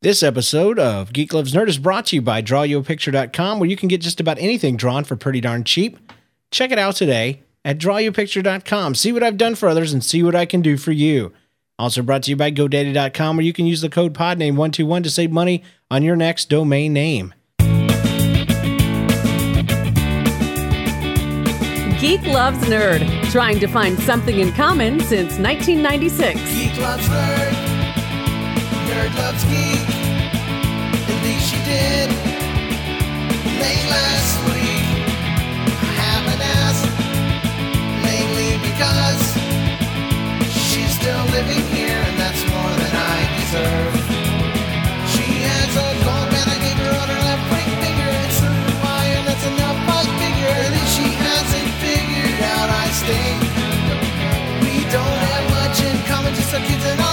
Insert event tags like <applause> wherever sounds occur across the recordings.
This episode of Geek Loves Nerd is brought to you by DrawYouAPicture.com, where you can get just about anything drawn for pretty darn cheap. Check it out today at DrawYouAPicture.com. See what I've done for others and see what I can do for you. Also brought to you by GoDaddy.com, where you can use the code PodName121 to save money on your next domain name. Geek Loves Nerd, trying to find something in common since 1996. Geek loves nerd. Nerd loves geek. At least she did. Late last week. I haven't asked. Mainly because she's still living here, and that's more than I deserve. She has a gold I gave her on her left ring finger. It's that's enough, I figure. She hasn't figured out I. We don't have much in common, just our kids and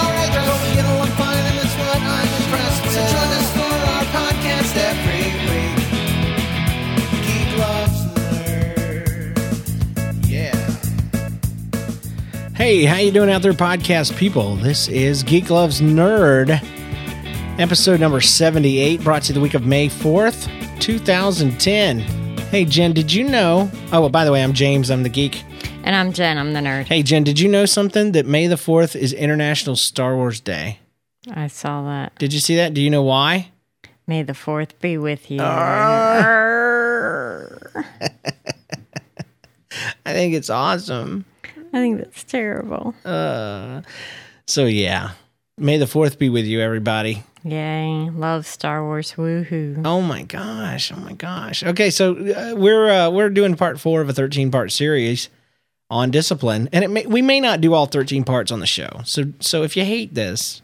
Hey, how you doing out there, podcast people? This is Geek Loves Nerd, episode number 78, brought to you the week of May 4th, 2010. Hey, Jen, did you know? Oh, well, by the way, I'm James. I'm the geek. And I'm Jen. I'm the nerd. Hey, Jen, did you know something? That May the 4th is International Star Wars Day. I saw that. Did you see that? Do you know why? May the fourth be with you. <laughs> I think it's awesome. I think that's terrible. Uh, so, yeah. May the 4th be with you, everybody. Yay. Love Star Wars. Woohoo. Oh my gosh! Oh my gosh! Okay, so uh, we're uh, we're doing part four of a thirteen part series on discipline, and it may, we may not do all thirteen parts on the show. So so if you hate this,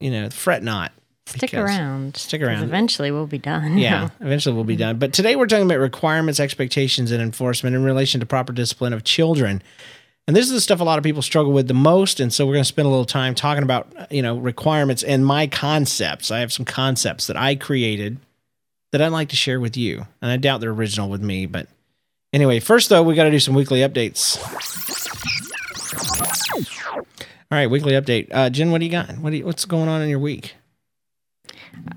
you know, fret not. Stick around. Stick around. Eventually we'll be done. Yeah, eventually we'll be done. But today we're talking about requirements, expectations, and enforcement in relation to proper discipline of children. And this is the stuff a lot of people struggle with the most. And so we're going to spend a little time talking about, you know, requirements and my concepts. I have some concepts that I created that I'd like to share with you. And I doubt they're original with me. But anyway, first though, we got to do some weekly updates. All right, weekly update. Uh, Jen, what do you got? What you, what's going on in your week?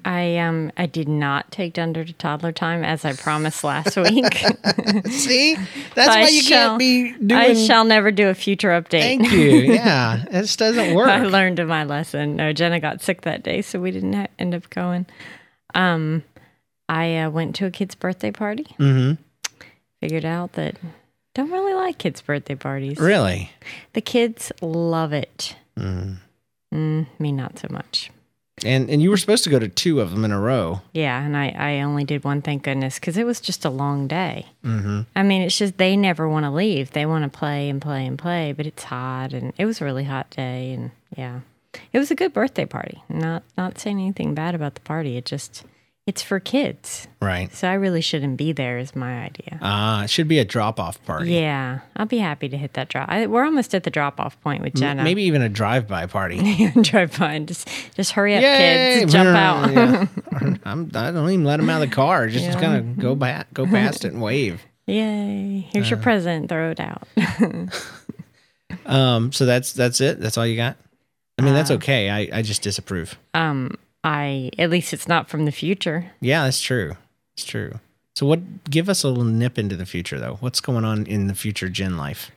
I um I did not take Dunder to toddler time as I promised last week. <laughs> See, that's why you shall- can't be doing. I shall never do a future update. Thank you. Yeah, this doesn't <laughs> work. I learned my lesson. No, Jenna got sick that day, so we didn't ha- end up going. Um, I uh, went to a kid's birthday party. hmm Figured out that don't really like kids' birthday parties. Really? The kids love it. Mm. Mm, me, not so much. And and you were supposed to go to two of them in a row. Yeah, and I, I only did one, thank goodness, because it was just a long day. Mm-hmm. I mean, it's just they never want to leave. They want to play and play and play, but it's hot, and it was a really hot day, and yeah, it was a good birthday party. Not not saying anything bad about the party. It just it's for kids, Right. so I really shouldn't be there. Is my idea. Ah, it should be a drop off party. Yeah, I'll be happy to hit that drop. I, we're almost at the drop off point with M- Jenna. Maybe even a drive by party. <laughs> drive by and just just hurry up, Yay! kids, jump out. Yeah. <laughs> I'm, I don't even let them out of the car. Just, just Yeah. kind of go back, go past it and wave. Yay! Here's Uh. your present. Throw it out. <laughs> Um. So that's that's it. That's all you got. I mean, that's Uh. okay. I I just disapprove. um, I at least it's not from the future. Yeah, that's true. It's true. So what? Give us a little nip into the future, though. What's going on in the future, Jen life?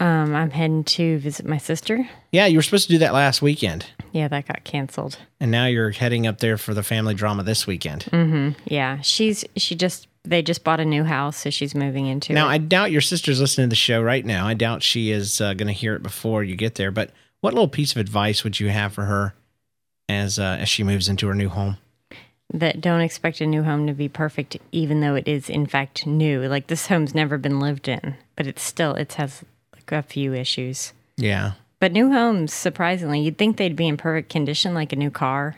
Um, I'm heading to visit my sister. Yeah, you were supposed to do that last weekend. Yeah, that got canceled. And now you're heading up there for the family drama this weekend. Mm-hmm. Yeah, she's she just they just bought a new house, so she's moving into Now, it. I doubt your sister's listening to the show right now. I doubt she is uh, going to hear it before you get there. But what little piece of advice would you have for her as uh, as she moves into her new home? that don't expect a new home to be perfect, even though it is in fact new. Like this home's never been lived in, but it's still it has like a few issues. Yeah, But new homes, surprisingly, you'd think they'd be in perfect condition, like a new car,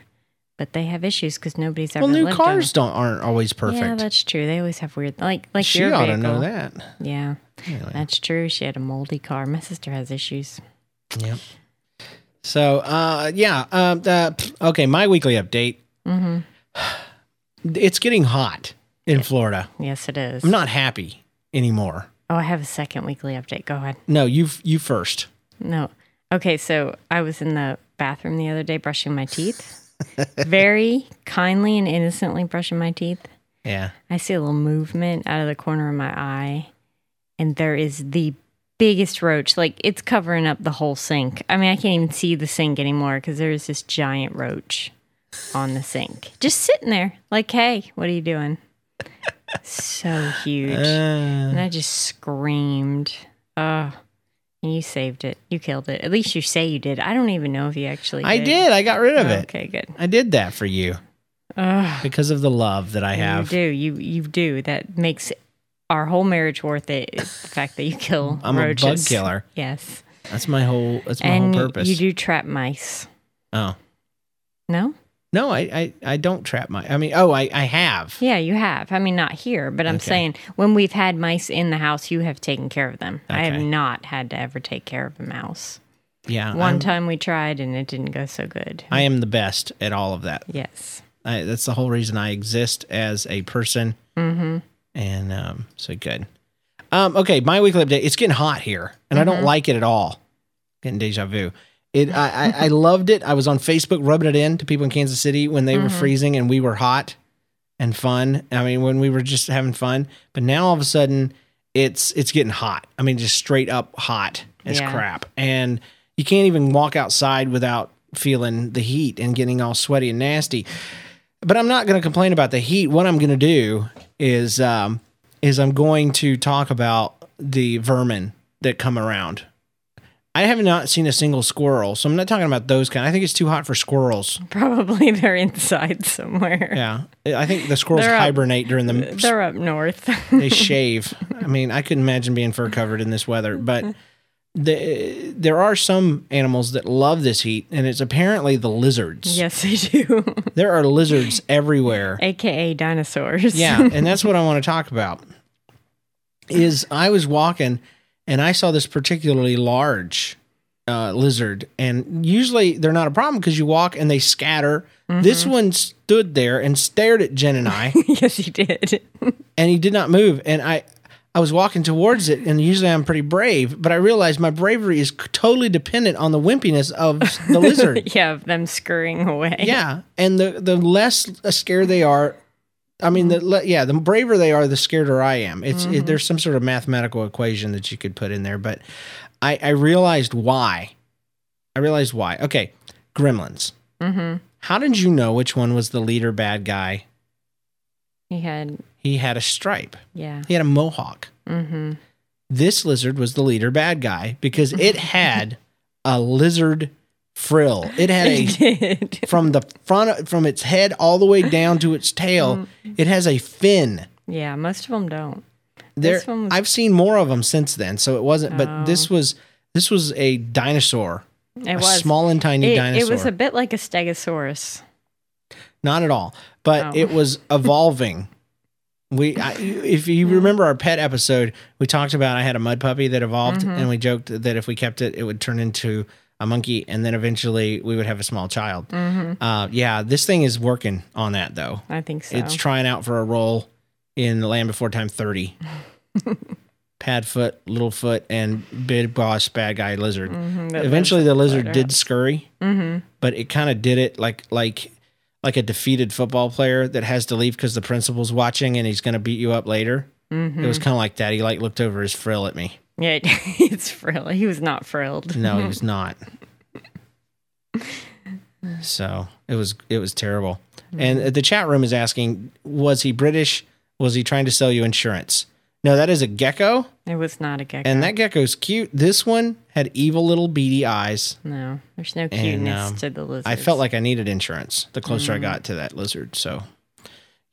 but they have issues because nobody's ever well, new cars don't aren't always perfect. Yeah, that's true. They always have weird, like like she your ought vehicle. to know that. Yeah, Anyway, that's true. She had a moldy car. My sister has issues. yep. So, uh, yeah. Um, uh, okay, my weekly update. hmm It's getting hot in Florida. Yes, it is. I'm not happy anymore. Oh, I have a second weekly update. Go ahead. No, you you first. No. Okay, so I was in the bathroom the other day brushing my teeth. <laughs> very kindly and innocently brushing my teeth. Yeah. I see a little movement out of the corner of my eye, and there is the biggest roach. Like it's covering up the whole sink. I mean, I can't even see the sink anymore because there is this giant roach on the sink, just sitting there. Like, hey, what are you doing? so huge, Uh, and I just screamed. Oh, and you saved it. You killed it. At least you say you did. I don't even know if you actually. I did. I got rid of it. Okay, good. I did that for you Ugh. because of the love that I have. You do. You you do. That makes our whole marriage worth it. Is the fact that you kill <laughs> I'm roaches. a bug killer. Yes, That's my whole. That's my and whole purpose. you do trap mice. Oh No. no, I, I I don't trap my. I mean, oh, I I have. Yeah, you have. I mean, not here, but I'm Okay. saying when we've had mice in the house, you have taken care of them. I have not had to ever take care of a mouse. Yeah. One I'm- time we tried and it didn't go so good. I am the best at all of that. yes. I, that's the whole reason I exist as a person. Mm-hmm. And um, so good. Um, okay, my weekly update. It's getting hot here, and I don't like it at all. Getting deja vu. It. I, I, I loved it. I was on Facebook rubbing it in to people in Kansas City when they were freezing and we were hot and fun. I mean, when we were just having fun. But now all of a sudden, it's it's getting hot. I mean, just straight up hot as Yeah. crap. And you can't even walk outside without feeling the heat and getting all sweaty and nasty but I'm not going to complain about the heat. What I'm going to do is um, is I'm going to talk about the vermin that come around. I have not seen a single squirrel, so I'm not talking about those kind. I think it's too hot for squirrels. <laughs> Probably they're inside somewhere. Yeah, I think the squirrels They're up- hibernate during the They're up north. they <laughs> shave. I mean, I couldn't imagine being fur covered in this weather, but the, there are some animals that love this heat, and it's apparently the lizards. yes, <laughs> they do. There are lizards everywhere. AKA dinosaurs. Yeah, and that's what I want to talk about. Is I was walking and I saw this particularly large uh, lizard, and usually they're not a problem because you walk and they scatter. This one stood there and stared at Jen and I, <laughs> yes, he did. and he did not move. And I, I was walking towards it, and usually I'm pretty brave, but I realized my bravery is totally dependent on the wimpiness of the <laughs> lizard. yeah, of them scurrying away. Yeah, and the the less scared they are, I mean, the yeah, the braver they are, the scareder I am. It's it, there's some sort of mathematical equation that you could put in there, but I I realized why. I realized why. Okay, Gremlins. Mm-hmm. How did you know which one was the leader bad guy? He had, He had a stripe. yeah. He had a mohawk. Mm-hmm. This lizard was the leader bad guy because it <laughs> had a lizard frill. It had a He <laughs> from the front from its head all the way down to its tail it has a fin Yeah, most of them don't. there was- i've seen more of them since then so it wasn't but this was this was a dinosaur It a was. small and tiny it, dinosaur it was a bit like a stegosaurus. Not at all but Oh. it was <laughs> evolving we I, if you remember our pet episode we talked about i had a mud puppy that evolved Mm-hmm. and we joked that if we kept it it would turn into a monkey and then eventually we would have a small child Mm-hmm. uh, yeah this thing is working on that though I think so. It's trying out for a role in The Land Before Time 30. <laughs> Padfoot, Littlefoot, and Big Boss Bad Guy Lizard. Mm-hmm, Eventually, the lizard did scurry, but it kind of did it like like like a defeated football player that has to leave because the principal's watching and he's going to beat you up later. Mm-hmm. It was kind of like that. He like looked over his frill at me. Yeah, <laughs> it's frill. He was not frilled. No, he was <laughs> not. So it was it was terrible. And the chat room is asking, was he British? Was he trying to sell you insurance? No, that is a gecko, It was not a gecko. and that gecko's cute. This one had evil little beady eyes. no, there's no cuteness um, to the lizard. I felt like I needed insurance the closer I got to that lizard. So,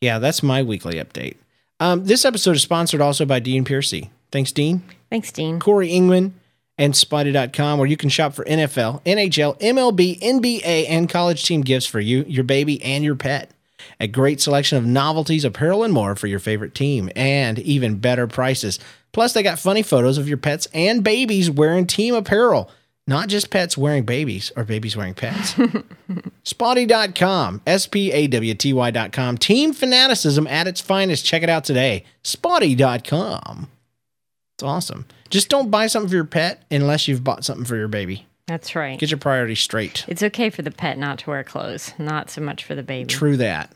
yeah, that's my weekly update. Um, this episode is sponsored also by Dean Piercy. Thanks, Dean. Thanks, Dean. Corey Ingman and Spawty.com, where you can shop for NFL, NHL, MLB, NBA, and college team gifts for you, your baby, and your pet. A great selection of novelties, apparel, and more for your favorite team, and even better prices. Plus, they got funny photos of your pets and babies wearing team apparel. Not just pets wearing babies or babies wearing pets. <laughs> Spawty.com, S P A W T Y.com. Team fanaticism at its finest. Check it out today. Spawty.com. It's awesome. Just don't buy something for your pet unless you've bought something for your baby. That's right. Get your priorities straight. It's okay for the pet not to wear clothes, not so much for the baby. True that.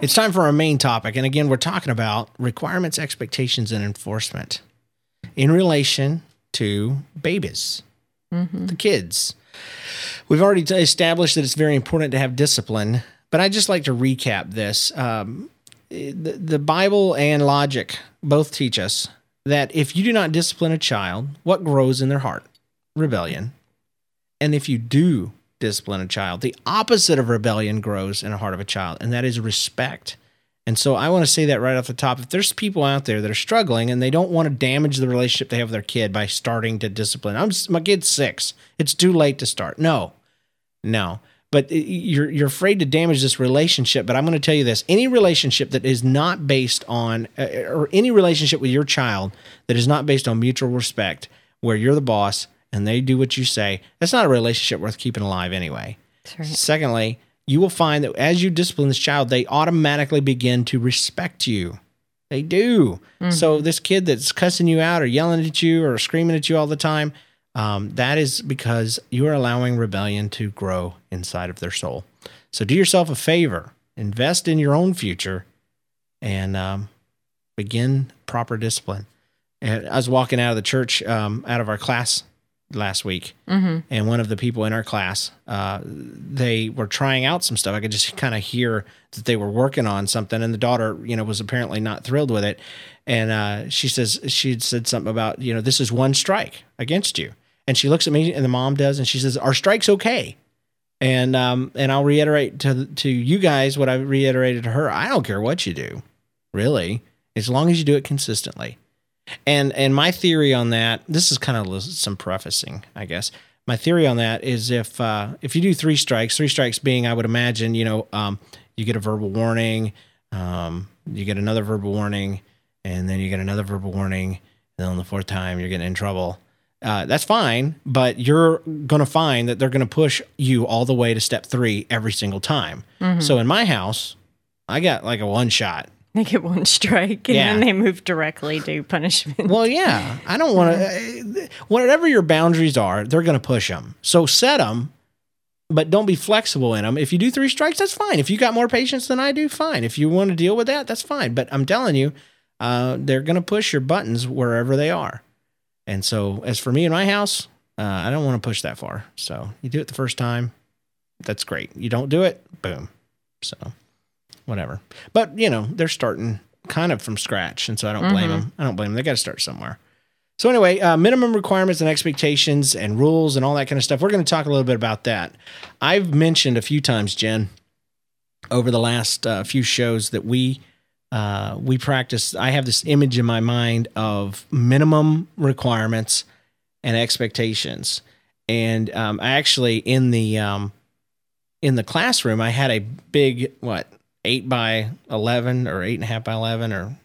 It's time for our main topic. And again, we're talking about requirements, expectations, and enforcement in relation to babies, the kids. We've already established that it's very important to have discipline, but I just like to recap this. Um, the, the Bible and logic both teach us that if you do not discipline a child, what grows in their heart? Rebellion. And if you do discipline a child, the opposite of rebellion grows in the heart of a child, and that is respect. And so I want to say that right off the top. If there's people out there that are struggling and they don't want to damage the relationship they have with their kid by starting to discipline, I'm my kid's six. It's too late to start. No, no. But you're you're afraid to damage this relationship. But I'm going to tell you this: any relationship that is not based on, uh, or any relationship with your child that is not based on mutual respect, where you're the boss and they do what you say, that's not a relationship worth keeping alive anyway. Right. Secondly, you will find that as you discipline this child, they automatically begin to respect you. They do. So this kid that's cussing you out or yelling at you or screaming at you all the time, um, that is because you are allowing rebellion to grow inside of their soul. So do yourself a favor, invest in your own future, and um, begin proper discipline. And I was walking out of the church, um, out of our class last week, and one of the people in our class, uh, they were trying out some stuff. I could just kind of hear that they were working on something, and the daughter, you know, was apparently not thrilled with it. And uh, she says she said something about, you know, this is one strike against you. And she looks at me, and the mom does, and she says, "Our strike's okay." And um, and I'll reiterate to to you guys what I reiterated to her. I don't care what you do, really, as long as you do it consistently. And and my theory on that, this is kind of some prefacing, I guess. My theory on that is if uh, if you do three strikes, three strikes being, I would imagine, you know, um, you get a verbal warning, um, you get another verbal warning, and then you get another verbal warning, and then on the fourth time you're getting in trouble. Uh, that's fine, but you're going to find that they're going to push you all the way to step three every single time. So in my house, I got like a one shot. They get one strike and Yeah. then they move directly to punishment. Well, yeah, <laughs> I don't want to. Whatever your boundaries are, they're going to push them. So set them, but don't be flexible in them. If you do three strikes, that's fine. If you got more patience than I do, fine. If you want to deal with that, that's fine. But I'm telling you, uh, they're going to push your buttons wherever they are. And so, as for me in my house, uh, I don't want to push that far. So you do it the first time, that's great. You don't do it, boom. So whatever. But you know, they're starting kind of from scratch, and so I don't blame them. I don't blame them. They got to start somewhere. So anyway, uh, minimum requirements and expectations and rules and all that kind of stuff. We're going to talk a little bit about that. I've mentioned a few times, Jen, over the last uh, few shows that we uh, we practice. I have this image in my mind of minimum requirements and expectations, and um, I actually in the um, in the classroom I had a big what eight by eleven or eight and a half by eleven or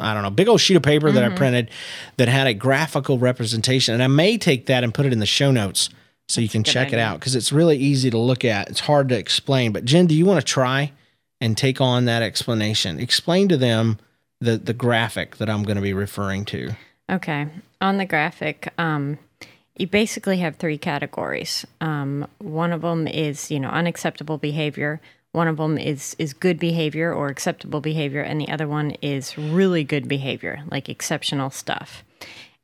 I don't know, big old sheet of paper that I printed that had a graphical representation, and I may take that and put it in the show notes so you can check it out because it's really easy to look at. It's hard to explain, but Jen, do you want to try and take on that explanation? Explain to them the the graphic that I'm going to be referring to. Okay. On the graphic, um, you basically have three categories. Um, one of them is, you know, unacceptable behavior. One of them is is good behavior or acceptable behavior, and the other one is really good behavior, like exceptional stuff.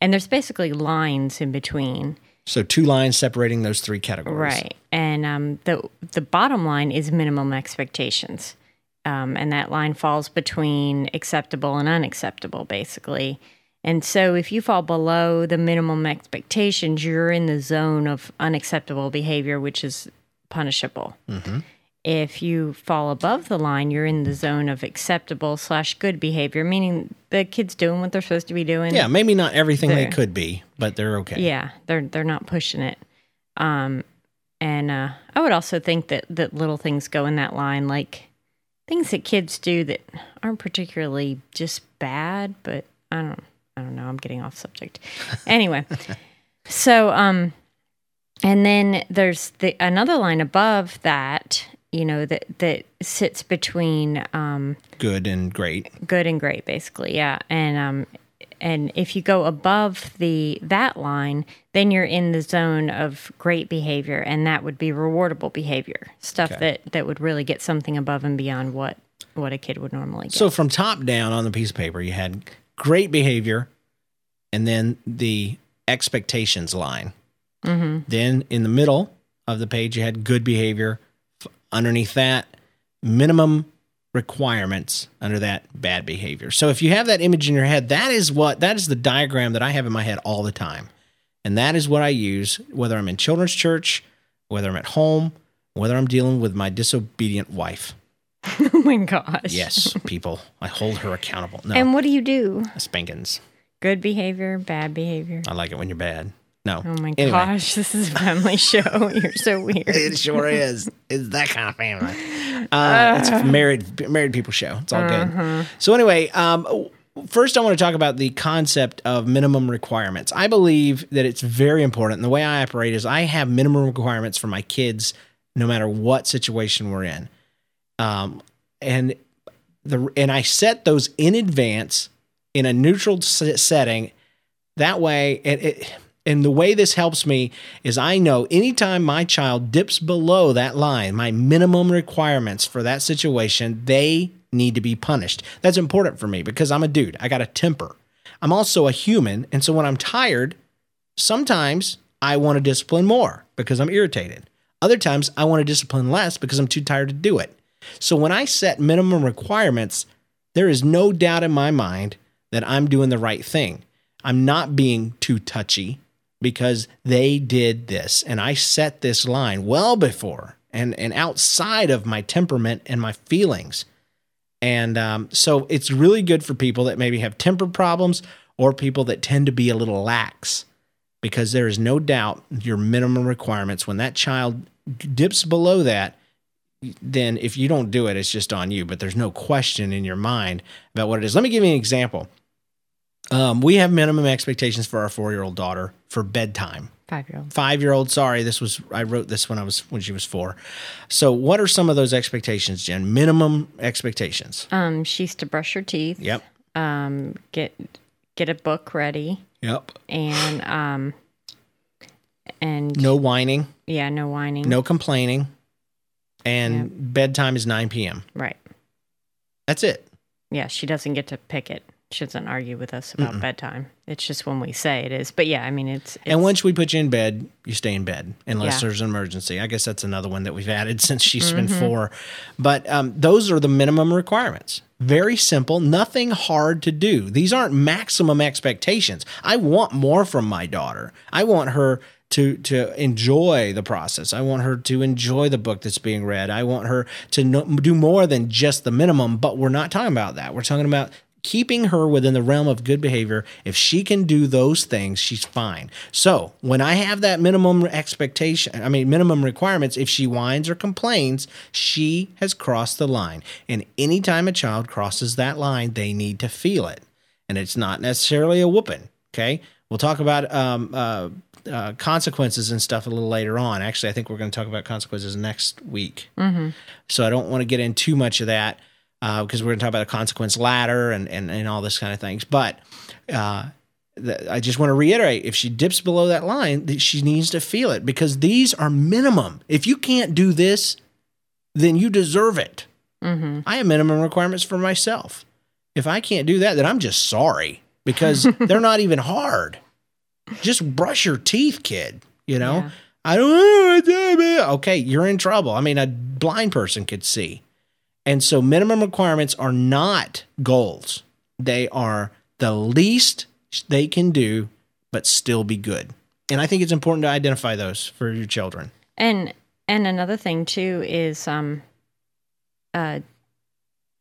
And there's basically lines in between. So two lines separating those three categories. Right. And um, the the bottom line is minimum expectations, um, and that line falls between acceptable and unacceptable, basically. And so, if you fall below the minimum expectations, you're in the zone of unacceptable behavior, which is punishable. If you fall above the line, you're in the zone of acceptable slash good behavior, meaning the kid's doing what they're supposed to be doing. Yeah, maybe not everything they There. could be, but they're okay. Yeah, they're they're not pushing it. Um, and uh, I would also think that that little things go in that line, like things that kids do that aren't particularly just bad, but I don't I don't know. I'm getting off subject. Anyway, <laughs> so um, and then there's the another line above that, you know, that that sits between um Good and great. good and great basically yeah and um and if you go above the that line, then you're in the zone of great behavior, and that would be rewardable behavior, stuff Okay. that that would really get something above and beyond what what a kid would normally get. So from top down on the piece of paper, you had great behavior, and then the expectations line. Then in the middle of the page, you had good behavior. Underneath that, minimum requirements. Under that, bad behavior. So if you have that image in your head, that is what that is the diagram that I have in my head all the time, and that is what I use whether I'm in children's church, whether I'm at home, whether I'm dealing with my disobedient wife. <laughs> oh my gosh! Yes, people, I hold her accountable. No, And what do you do? spankings. Good behavior, bad behavior. I like it when you're bad. No. Oh my Anyway, gosh, this is a family show. <laughs> You're so weird. It sure is. It's that kind of family. Uh, it's a married married people show. It's all good. So anyway, um, first I want to talk about the concept of minimum requirements. I believe that it's very important. And the way I operate is I have minimum requirements for my kids, no matter what situation we're in. Um, and the and I set those in advance in a neutral setting. That way, it, it and the way this helps me is I know anytime my child dips below that line, my minimum requirements for that situation, they need to be punished. That's important for me because I'm a dude. I got a temper. I'm also a human, and so when I'm tired, sometimes I want to discipline more because I'm irritated. Other times I want to discipline less because I'm too tired to do it. So when I set minimum requirements, there is no doubt in my mind that I'm doing the right thing. I'm not being too touchy because they did this. And I set this line well before and and outside of my temperament and my feelings. And um, so it's really good for people that maybe have temper problems or people that tend to be a little lax because there is no doubt your minimum requirements. When that child dips below that then if you don't do it it's just on you but there's no question in your mind about what it is. Let me give you an example um, we have minimum expectations for our four-year-old daughter for bedtime. Five year old. five year old sorry this was i wrote this when i was when she was four. So what are some of those expectations jen? Minimum expectations. Um, she's to brush her teeth. yep. Um, get get a book ready, yep. And um, and no whining. Yeah, no whining. no complaining. And bedtime is 9 p.m Right. that's it. Yeah, she doesn't get to pick it. She doesn't argue with us about bedtime. It's just when we say it is. But yeah, I mean, it's, it's and once we put you in bed you stay in bed unless Yeah. there's an emergency i guess that's another one that we've added <laughs> since she's been Mm-hmm. four but um, those are the minimum requirements very simple nothing hard to do these aren't maximum expectations i want more from my daughter i want her to to enjoy the process. I want her to enjoy the book that's being read. I want her to no, do more than just the minimum. But we're not talking about that. We're talking about keeping her within the realm of good behavior. If she can do those things, she's fine. So when I have that minimum expectation, I mean minimum requirements, if she whines or complains, she has crossed the line. And anytime a child crosses that line, they need to feel it. And it's not necessarily a whooping. Okay. We'll talk about um, uh, uh, consequences and stuff a little later on. Actually, I think we're going to talk about consequences next week. So I don't want to get in too much of that because we're going to talk about a consequence ladder and, and, and all this kind of things. But uh, th- I just want to reiterate if she dips below that line, she needs to feel it because these are minimum. If you can't do this, then you deserve it. I have minimum requirements for myself. If I can't do that, then I'm just sorry because <laughs> they're not even hard. Just brush your teeth, kid. You know, Yeah. I don't know. do. Okay, you're in trouble. I mean, a blind person could see. And so minimum requirements are not goals. They are the least they can do, but still be good. And I think it's important to identify those for your children. And and another thing too is um uh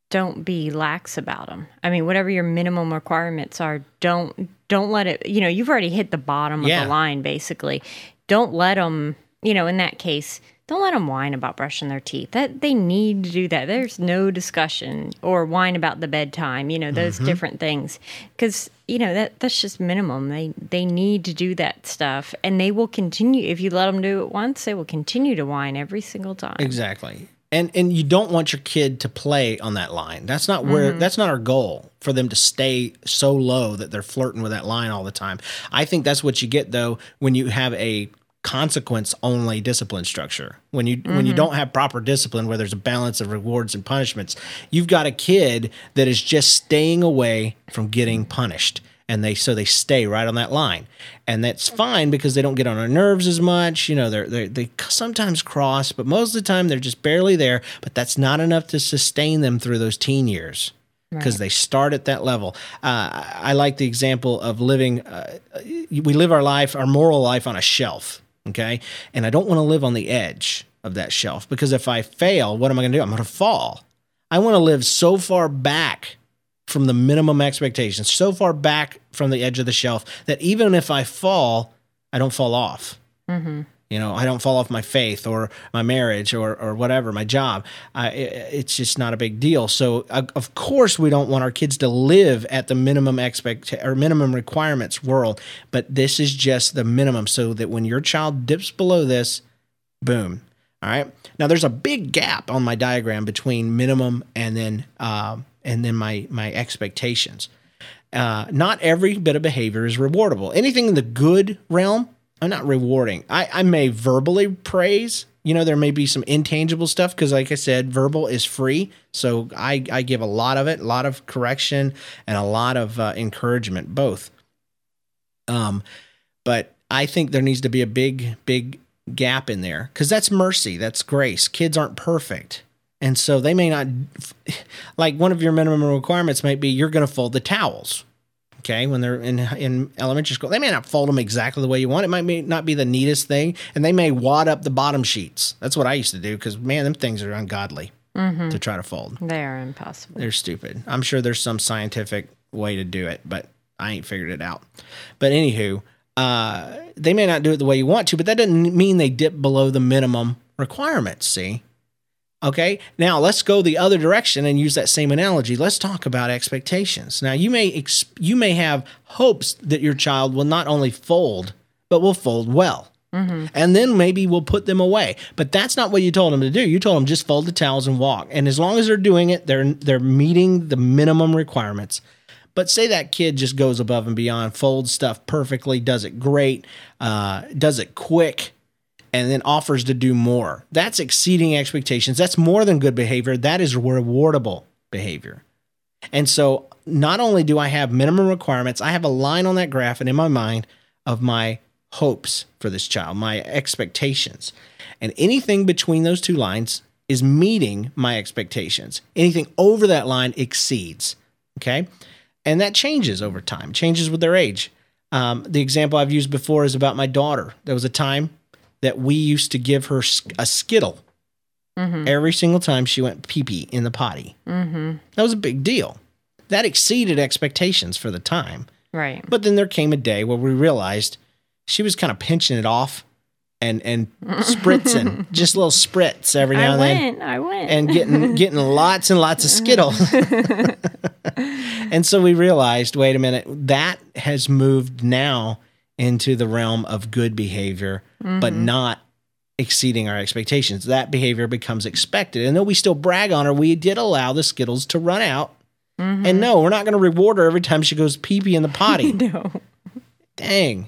don't be lax about them. I mean, whatever your minimum requirements are, don't don't let it. You know, you've already hit the bottom Yeah. of the line basically. Don't let them. You know, in that case, don't let them whine about brushing their teeth. That they need to do that. There's no discussion or whine about the bedtime. You know, those mm-hmm. different things because you know that that's just minimum. They they need to do that stuff, and they will continue if you let them do it once. They will continue to whine every single time. Exactly. and and you don't want your kid to play on that line. That's not where mm-hmm. that's not our goal for them to stay so low that they're flirting with that line all the time. I think that's what you get though when you have a consequence only discipline structure. When you when you don't have proper discipline where there's a balance of rewards and punishments, you've got a kid that is just staying away from getting punished and they so they stay right on that line. And that's fine because they don't get on our nerves as much you know they're, they're they sometimes cross but most of the time they're just barely there but that's not enough to sustain them through those teen years because they start at that level. Uh, i like the example of living uh, we live our life our moral life on a shelf okay? And i don't want to live on the edge of that shelf because if i fail what am i going to do? I'm going to fall. I want to live so far back from the minimum expectations, so far back from the edge of the shelf that even if I fall, I don't fall off. Mm-hmm. You know, I don't fall off my faith or my marriage or or whatever, my job. I, it- it's just not a big deal. So, uh, of course, we don't want our kids to live at the minimum expect or minimum requirements world, but this is just the minimum, so that when your child dips below this, boom. All right. Now there's a big gap on my diagram between minimum and then um, and then my my expectations. Uh, not every bit of behavior is rewardable. Anything in the good realm, I'm not rewarding. I, I may verbally praise. You know, there may be some intangible stuff because, like I said, verbal is free. So I, I give a lot of it, a lot of correction, and a lot of uh, encouragement, both. Um, but I think there needs to be a big, big gap in there because that's mercy, that's grace. Kids aren't perfect. And so they may not, <sighs> like one of your minimum requirements might be you're going to fold the towels. Okay, when they're in in elementary school, they may not fold them exactly the way you want. It might be, not be the neatest thing, and they may wad up the bottom sheets. That's what I used to do because man, them things are ungodly to try to fold. They are impossible. They're stupid. I'm sure there's some scientific way to do it, but I ain't figured it out. But anywho, uh, they may not do it the way you want to, but that doesn't mean they dip below the minimum requirements. See? Okay. Now let's go the other direction and use that same analogy. Let's talk about expectations. Now you may ex- you may have hopes that your child will not only fold, but will fold well. And then maybe we'll put them away. But that's not what you told them to do. You told them just fold the towels and walk. And as long as they're doing it, they're they're meeting the minimum requirements. But say that kid just goes above and beyond, folds stuff perfectly, does it great, uh, does it quick, and then offers to do more. That's exceeding expectations. That's more than good behavior. That is rewardable behavior. And so not only do I have minimum requirements, I have a line on that graph and in my mind of my hopes for this child, my expectations. And anything between those two lines is meeting my expectations. Anything over that line exceeds. Okay. And that changes over time, changes with their age. Um, the example I've used before is about my daughter. There was a time that we used to give her a Skittle every single time she went pee pee in the potty. Mm-hmm. That was a big deal. That exceeded expectations for the time. Right. But then there came a day where we realized she was kind of pinching it off and and spritzing, <laughs> just little spritz every now I and then I went. I went. and getting <laughs> getting lots and lots of Skittles. <laughs> and so we realized, wait a minute, that has moved now into the realm of good behavior, but mm-hmm. not exceeding our expectations. That behavior becomes expected. And though we still brag on her, we did allow the Skittles to run out. Mm-hmm. And no, we're not going to reward her every time she goes pee pee in the potty. <laughs> no. Dang.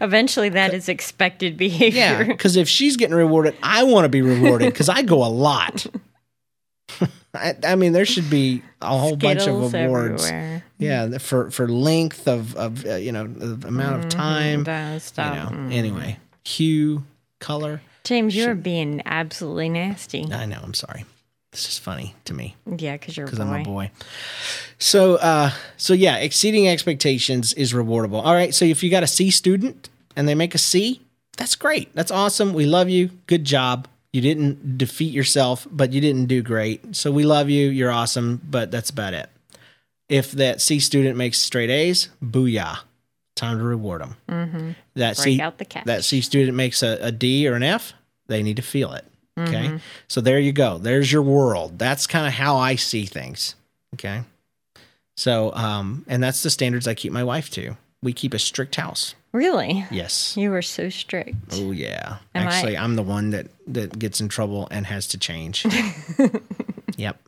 Eventually, that is expected behavior. Yeah, because if she's getting rewarded, I want to be rewarded because I go a lot. <laughs> <laughs> I, I mean, there should be a whole bunch of awards. everywhere. Yeah, for for length of of uh, you know the amount of mm-hmm. time. That You know. Anyway, hue, color. James, you're being absolutely nasty. I know. I'm sorry. This is funny to me Yeah, because you're because. I'm a boy. So, uh, so yeah, exceeding expectations is rewardable. All right. So if you got a C student and they make a C, that's great. That's awesome. We love you. Good job. You didn't defeat yourself, but you didn't do great. So we love you. You're awesome, but that's about it. If that C student makes straight A's, booyah. Time to reward them. Mm-hmm. That Break C, out the cash. that C student makes a, a D or an F, they need to feel it. Okay. Mm-hmm. So there you go. There's your world. That's kind of how I see things. Okay. So, um, and that's the standards I keep my wife to. We keep a strict house. Really? Yes. You were so strict. Oh yeah. Am Actually, I'm the one that that gets in trouble and has to change. <laughs> yep.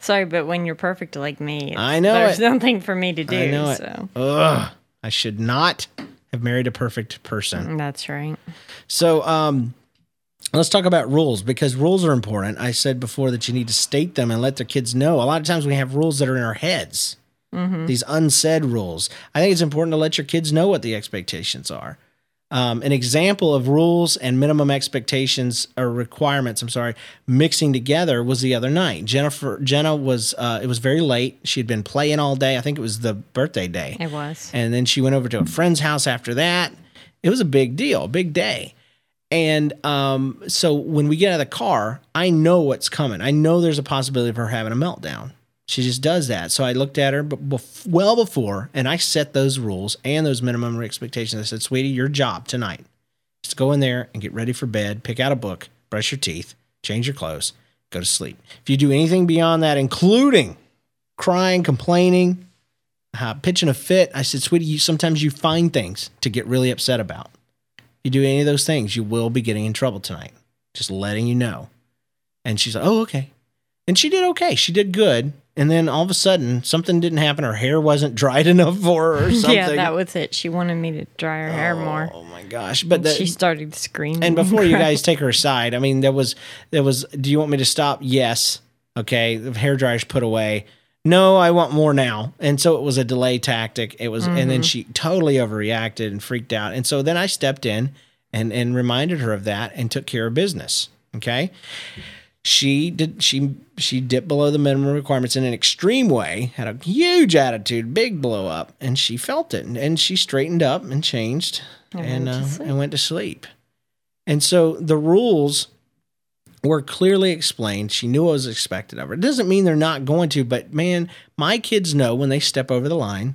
Sorry, but when you're perfect like me, I know there's it. nothing for me to do. I know it. so Ugh. I should not have married a perfect person. that's right. So, um, let's talk about rules because rules are important. I said before that you need to state them and let their kids know. A lot of times we have rules that are in our heads, these unsaid rules. I think it's important to let your kids know what the expectations are. Um, an example of rules and minimum expectations or requirements, I'm sorry, mixing together was the other night. Jennifer, Jenna was, uh, it was very late. She had been playing all day. I think it was the birthday day. It was. And then she went over to a friend's house after that. It was a big deal, big day. And um, so when we get out of the car, I know what's coming. I know there's a possibility of her having a meltdown. She just does that. So I looked at her bef- well before, and I set those rules and those minimum expectations. I said, "Sweetie, your job tonight is to go in there and get ready for bed, pick out a book, brush your teeth, change your clothes, go to sleep. If you do anything beyond that, including crying, complaining, uh, pitching a fit. I said, sweetie, you, sometimes you find things to get really upset about. You do any of those things, you will be getting in trouble tonight. Just letting you know. And she's like, oh, okay. And she did okay. She did good. And then all of a sudden, something didn't happen. Her hair wasn't <laughs> dried enough for her or something. <laughs> Yeah, that was it. She wanted me to dry her hair oh more. Oh my gosh! But the, she started screaming. and before you <laughs> guys take her aside, I mean, there was there was. Do you want me to stop? Yes. Okay. The hair dryer's put away. No, I want more now. And so it was a delay tactic. It was, and then mm-hmm. she totally overreacted and freaked out. And so then I stepped in and and reminded her of that and took care of business. Okay. She did. She she dipped below the minimum requirements in an extreme way. Had a huge attitude, big blow up, and she felt it. And, and she straightened up and changed and to uh, and went to sleep. And so the rules were clearly explained. She knew what was expected of her. It doesn't mean they're not going to, but man, my kids know when they step over the line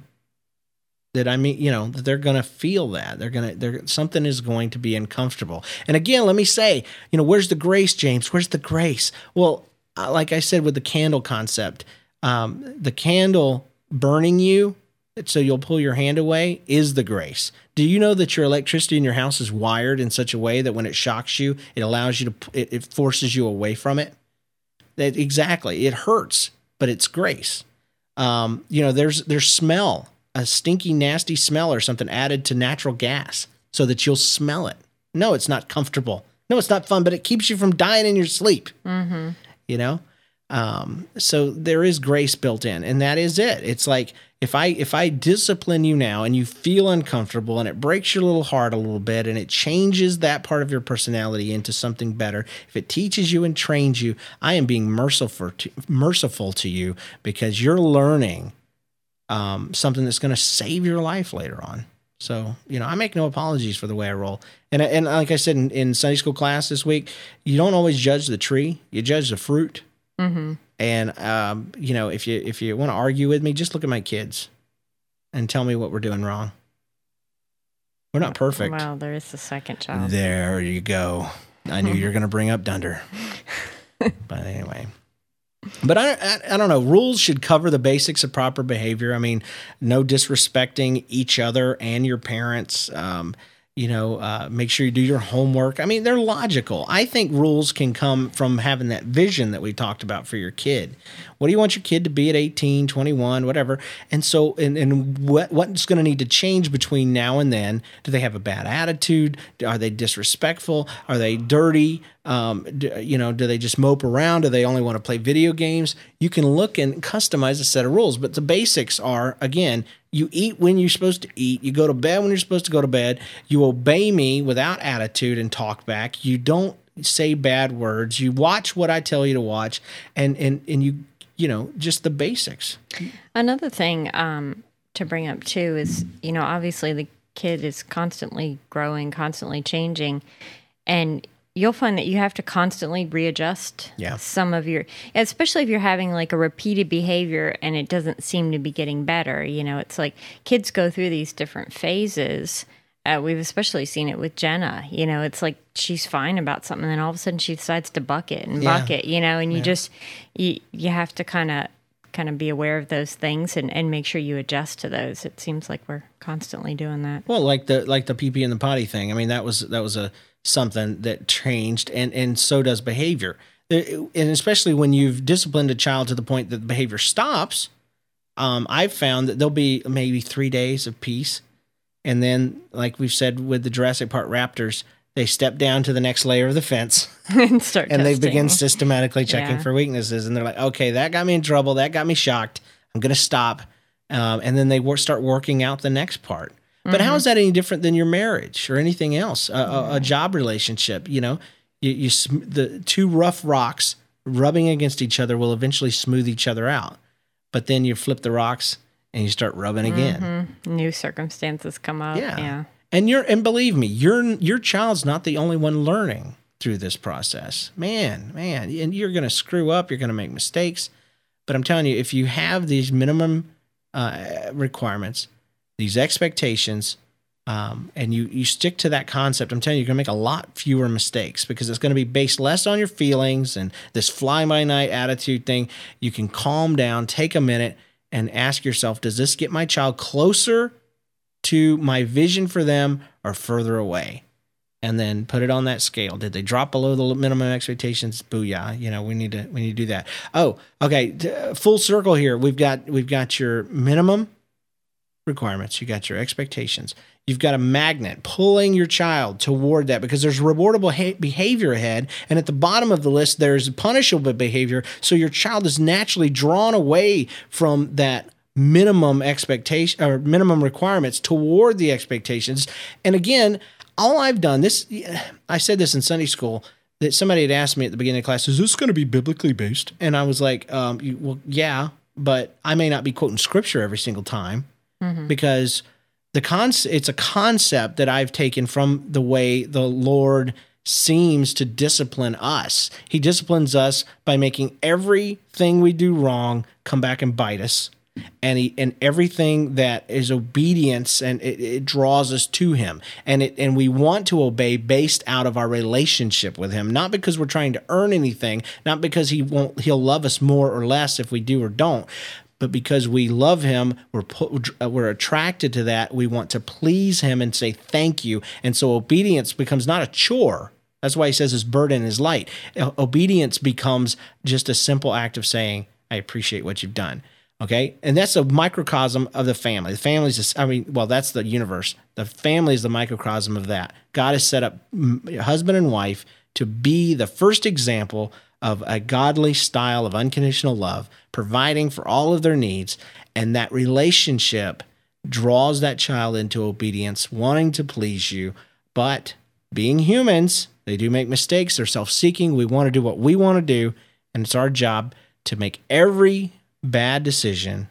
that I mean, you know, that they're going to feel that. They're going to they're something is going to be uncomfortable. And again, let me say, you know, where's the grace, James? Where's the grace? Well, uh, like I said with the candle concept, um, the candle burning you so you'll pull your hand away is the grace. Do you know that your electricity in your house is wired in such a way that when it shocks you, it allows you to it, it forces you away from it? That exactly. It hurts, but it's grace. Um, you know, there's there's smell, a stinky, nasty smell or something added to natural gas so that you'll smell it. No, it's not comfortable. No, it's not fun, but it keeps you from dying in your sleep. Mm-hmm. You know, um, so there is grace built in, and that is it. It's like if I if I discipline you now and you feel uncomfortable and it breaks your little heart a little bit and it changes that part of your personality into something better. If it teaches you and trains you, I am being merciful to, merciful to you because you're learning um, something that's going to save your life later on. So, you know, I make no apologies for the way I roll. And, and like I said in, in Sunday school class this week, you don't always judge the tree, you judge the fruit. Mm-hmm. And, um, you know, if you, if you want to argue with me, just look at my kids and tell me what we're doing wrong. We're not perfect. Well, there is the second child. There you go. I knew you were going to bring up Dunder. <laughs> but anyway. But I, I, I don't know. Rules should cover the basics of proper behavior. I mean, no disrespecting each other and your parents. Um, you know, uh, make sure you do your homework. I mean, they're logical. I think rules can come from having that vision that we talked about for your kid. What do you want your kid to be at 18, 21, whatever? And so, and, and what, what's going to need to change between now and then? Do they have a bad attitude? Are they disrespectful? Are they dirty? Um, do, you know, do they just mope around? Do they only want to play video games? You can look and customize a set of rules, but the basics are again, you eat when you're supposed to eat. You go to bed when you're supposed to go to bed. You obey me without attitude and talk back. You don't say bad words. You watch what I tell you to watch, and and and you you know just the basics. Another thing um, to bring up too is, you know, obviously the kid is constantly growing, constantly changing, and you'll find that you have to constantly readjust Yeah. some of your, especially if you're having like a repeated behavior and it doesn't seem to be getting better. You know, it's like kids go through these different phases. Uh, we've especially seen it with Jenna. You know, it's like she's fine about something, and then all of a sudden she decides to buck it and Yeah. buck it. You know, and you just you you have to kind of kind of be aware of those things and, and make sure you adjust to those. It seems like we're constantly doing that. Well, like the like the pee pee and the potty thing. I mean, that was that was a something that changed, and and so does behavior. And especially when you've disciplined a child to the point that the behavior stops, um, I've found that there'll be maybe three days of peace, and then, like we've said with the Jurassic Park raptors, they step down to the next layer of the fence <laughs> and start and they begin systematically checking Yeah. for weaknesses. And they're like okay that got me in trouble. That got me shocked. I'm going to stop. Um, and then they wor- start working out the next part but how is that any different than your marriage or anything else a, a, a job relationship you know you, you sm- the two rough rocks rubbing against each other will eventually smooth each other out but then you flip the rocks and you start rubbing again new circumstances come up. yeah. Yeah. And you're and believe me, your your child's not the only one learning through this process. Man, man, and you're going to screw up, you're going to make mistakes. But I'm telling you, if you have these minimum uh, requirements, these expectations, um, and you you stick to that concept, I'm telling you, you're to make a lot fewer mistakes because it's to be based less on your feelings and this fly by night attitude thing. You can calm down, take a minute, and ask yourself, does this get my child closer to my vision for them or further away? And then put it on that scale. Did they drop below the minimum expectations? Booyah! You know we need to we need to do that. Oh, okay. Full circle here. We've got we've got your minimum requirements. You got your expectations. You've got a magnet pulling your child toward that because there's rewardable ha- behavior ahead. And at the bottom of the list, there's punishable behavior. So your child is naturally drawn away from that minimum expectation or minimum requirements toward the expectations. And again, all I've done this, I said this in Sunday school that somebody had asked me at the beginning of class, is this going to be biblically based? And I was like, um, well, yeah, but I may not be quoting scripture every single time Mm-hmm. because the con- it's a concept that I've taken from the way the Lord seems to discipline us. He disciplines us by making everything we do wrong come back and bite us. And he, and everything that is obedience and it, it draws us to him and it and we want to obey based out of our relationship with him not because we're trying to earn anything not because he won't he'll love us more or less if we do or don't but because we love him, we're we're attracted to that. We want to please him and say thank you, and so obedience becomes not a chore. That's why he says his burden is light. Obedience becomes just a simple act of saying, "I appreciate what you've done." Okay, and that's a microcosm of the family. The family is, I mean, well, that's the universe. The family is the microcosm of that. God has set up husband and wife to be the first example of a godly style of unconditional love, providing for all of their needs. And that relationship draws that child into obedience, wanting to please you. But being humans, they do make mistakes. They're self seeking. We want to do what we want to do. And it's our job to make every bad decision,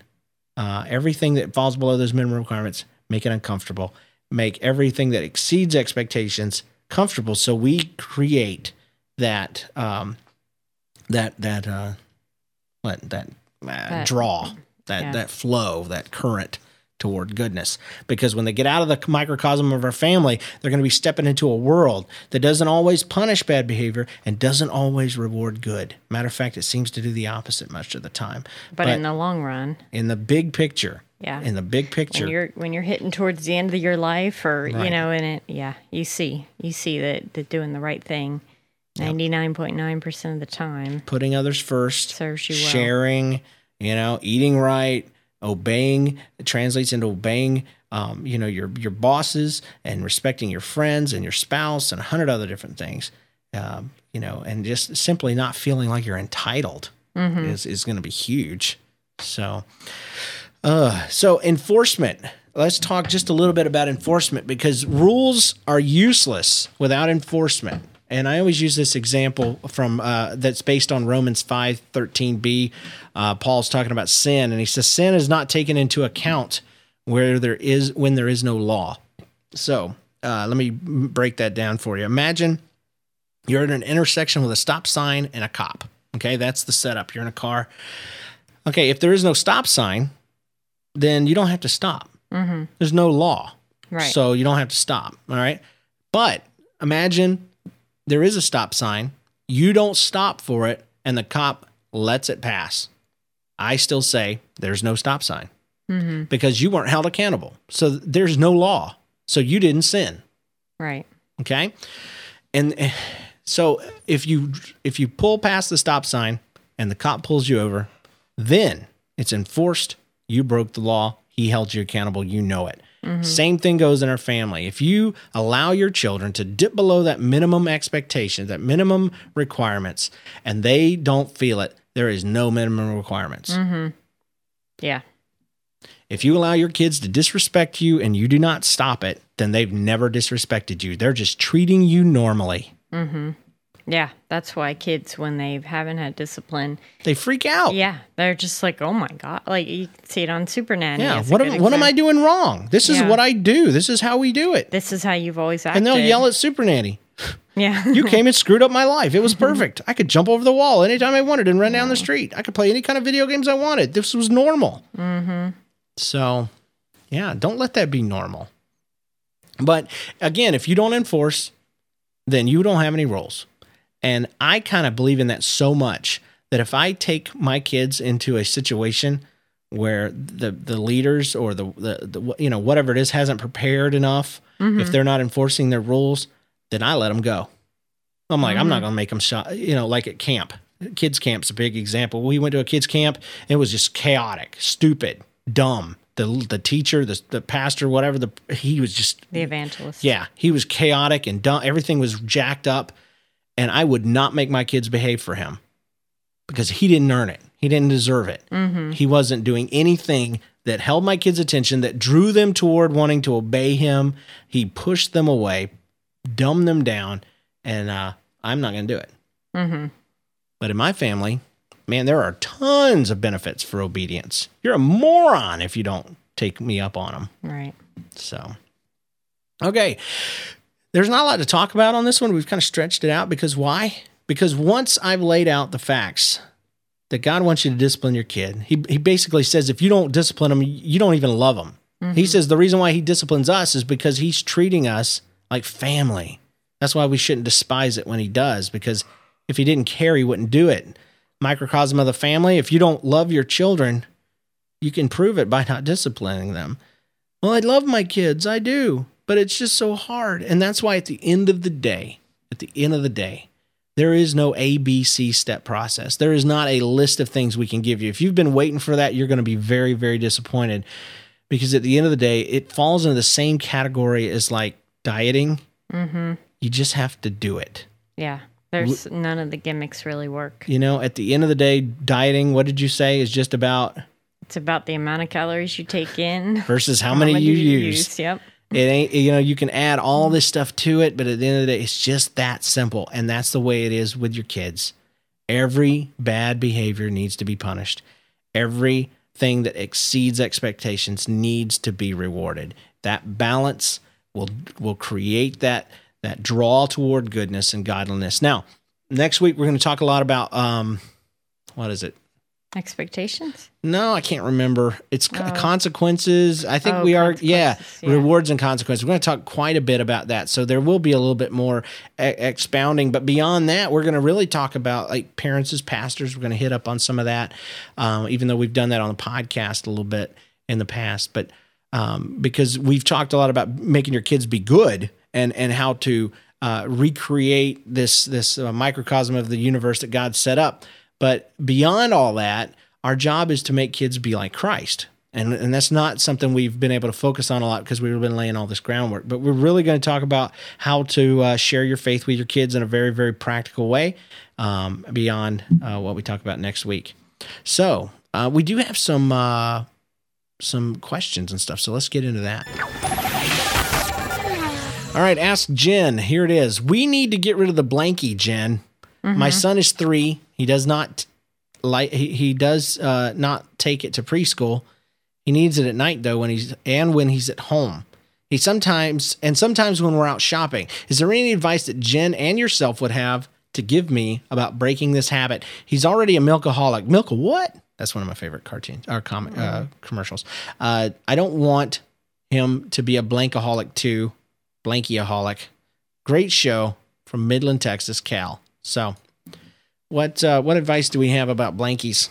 uh, everything that falls below those minimum requirements, make it uncomfortable. Make everything that exceeds expectations comfortable. So we create that um, that that uh what that, uh, That- draw that yeah. that flow that current toward goodness because when they get out of the microcosm of our family they're going to be stepping into a world that doesn't always punish bad behavior and doesn't always reward good matter of fact it seems to do the opposite much of the time But, in the long run, in the big picture Yeah. in the big picture when you're when you're hitting towards the end of your life, or Right. you know, in it, yeah, you see, you see that that doing the right thing, ninety nine point nine percent of the time, putting others first, Serves you well. sharing, you know, eating right, obeying. It translates into obeying, um, you know, your your bosses and respecting your friends and your spouse and a hundred other different things. Um, you know, and just simply not feeling like you're entitled is is going to be huge. So, uh, so enforcement. Let's talk just a little bit about enforcement because rules are useless without enforcement. And I always use this example from uh, that's based on Romans five thirteen b. Uh, Paul's talking about sin, and he says sin is not taken into account where there is when there is no law. So uh, let me break that down for you. Imagine you're at an intersection with a stop sign and a cop. Okay, that's the setup. You're in a car. Okay, if there is no stop sign, then you don't have to stop. There's no law. Right. So you don't have to stop. All right. But imagine there is a stop sign, you don't stop for it, and the cop lets it pass. I still say there's no stop sign because you weren't held accountable. So there's no law. So you didn't sin. Right. Okay. And eh, so if you if you pull past the stop sign and the cop pulls you over, then it's enforced. You broke the law. He held you accountable. You know it. Mm-hmm. Same thing goes in our family. If you allow your children to dip below that minimum expectation, that minimum requirements, and they don't feel it, there is no minimum requirements. Mm-hmm. Yeah. If you allow your kids to disrespect you and you do not stop it, then they've never disrespected you. They're just treating you normally. Mm-hmm. Yeah. That's why kids, when they haven't had discipline, They freak out. yeah, they're just like, oh my God. Like you can see it on Super Nanny. Yeah. What am, what am I doing wrong? This is Yeah. what I do. This is how we do it. This is how you've always acted. And they'll yell at Super Nanny. <laughs> Yeah. You came and screwed up my life. It was <laughs> perfect. I could jump over the wall anytime I wanted and run down the street. I could play any kind of video games I wanted. This was normal. Mm-hmm. So, yeah, don't let that be normal. But again, if you don't enforce, then you don't have any rules. And I kind of believe in that so much that if I take my kids into a situation where the the leaders or the the, the you know whatever it is hasn't prepared enough, if mm-hmm. they're not enforcing their rules, then I let them go. I'm like, I'm not mm-hmm. going to make them shot, you know, like at camp. Kids camp's a big example. We went to a kids camp. It was just chaotic, stupid, dumb. The the teacher, the the pastor, whatever the he was just the evangelist. yeah, he was chaotic and dumb. Everything was jacked up, and I would not make my kids behave for him because he didn't earn it. He didn't deserve it. He wasn't doing anything that held my kids' attention, that drew them toward wanting to obey him. He pushed them away, dumbed them down, and uh, I'm not going to do it. But in my family, man, there are tons of benefits for obedience. You're a moron if you don't take me up on them. Right. So, okay. There's not a lot to talk about on this one. We've kind of stretched it out because why? Because once I've laid out the facts that God wants you to discipline your kid, he, he basically says if you don't discipline them, you don't even love them. He mm-hmm. says the reason why he disciplines us is because he's treating us like family. That's why we shouldn't despise it when he does, because if he didn't care, he wouldn't do it. Microcosm of the family, if you don't love your children, you can prove it by not disciplining them. Well, I love my kids. I do. But it's just so hard. And that's why at the end of the day, at the end of the day, there is no ABC step process. There is not a list of things we can give you. If you've been waiting for that, you're going to be very, very disappointed because at the end of the day, it falls into the same category as like dieting. Mm-hmm. You just have to do it. Yeah. There's none of the gimmicks really work. You know, at the end of the day, dieting, what did you say, is just about It's about the amount of calories you take in. <laughs> versus how, many, you use. Yep. It ain't, you know, you can add all this stuff to it, but at the end of the day, it's just that simple. And that's the way it is with your kids. Every bad behavior needs to be punished. Everything that exceeds expectations needs to be rewarded. That balance will will create that that draw toward goodness and godliness. Now, next week we're going to talk a lot about um what is it? Expectations? No, I can't remember. It's c- consequences. I think Oh, we are, yeah, yeah. rewards and consequences. We're going to talk quite a bit about that. So there will be a little bit more e- expounding. But beyond that, we're going to really talk about like parents as pastors. We're going to hit up on some of that, um, even though we've done that on the podcast a little bit in the past. But um, because we've talked a lot about making your kids be good and and how to uh, recreate this this uh, microcosm of the universe that God set up. But beyond all that, our job is to make kids be like Christ. And, and that's not something we've been able to focus on a lot because we've been laying all this groundwork. But we're really going to talk about how to uh, share your faith with your kids in a very, very practical way um, beyond uh, what we talk about next week. So uh, we do have some uh, some questions and stuff. So let's get into that. All right, ask Jen. Here it is. We need to get rid of the blankie, Jen. My son is three. He does not like. He, he does uh, not take it to preschool. He needs it at night though when he's and when he's at home. He sometimes and sometimes when we're out shopping. Is there any advice that Jen and yourself would have to give me about breaking this habit? He's already a milkaholic. Milk what? That's one of my favorite cartoons or comic uh, commercials. Uh, I don't want him to be a blankaholic too. Blankyaholic. Great show from Midland, Texas, Cal. So, what uh, what advice do we have about blankies?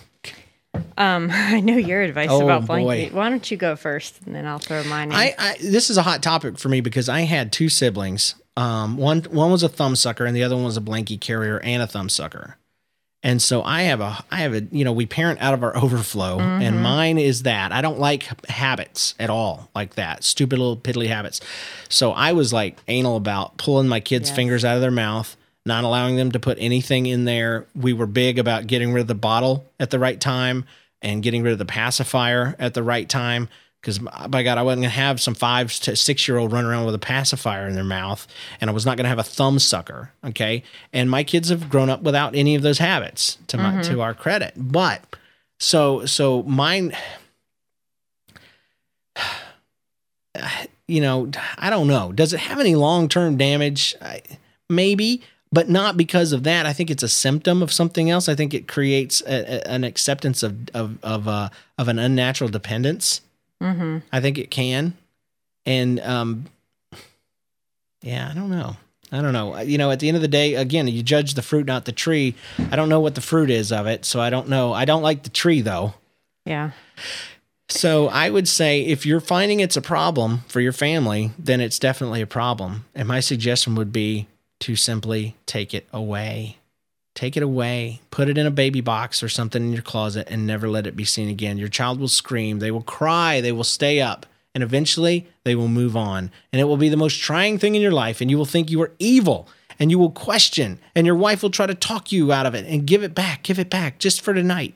Um, <laughs> I know your advice Oh, about boy. blanket. Why don't you go first, and then I'll throw mine in. I, I this is a hot topic for me because I had two siblings. Um, one one was a thumb sucker, and the other one was a blankie carrier and a thumb sucker. And so I have a I have a you know we parent out of our <laughs> overflow, and mine is that I don't like habits at all like that stupid little piddly habits. So I was like anal about pulling my kids' Yes. fingers out of their mouth, not allowing them to put anything in there. We were big about getting rid of the bottle at the right time and getting rid of the pacifier at the right time. Because by God, I wasn't gonna have some five to six year old run around with a pacifier in their mouth, and I was not gonna have a thumb sucker. Okay, and my kids have grown up without any of those habits, to my to mm-hmm. our credit. But so so mine, <sighs> you know, I don't know. Does it have any long term damage? I, maybe, but not because of that. I think it's a symptom of something else. I think it creates a, a- an acceptance of of of uh, of an unnatural dependence. mm-hmm. I think it can, and um, yeah, I don't know. I don't know. You know, at the end of the day, again, you judge the fruit, not the tree. I don't know what the fruit is of it, so I don't know. I don't like the tree though. Yeah. So I would say if you're finding it's a problem for your family, then it's definitely a problem. And my suggestion would be to simply take it away. Take it away. Put it in a baby box or something in your closet and never let it be seen again. Your child will scream, they will cry, they will stay up, and eventually they will move on. And it will be the most trying thing in your life and you will think you are evil and you will question and your wife will try to talk you out of it and give it back, give it back just for tonight.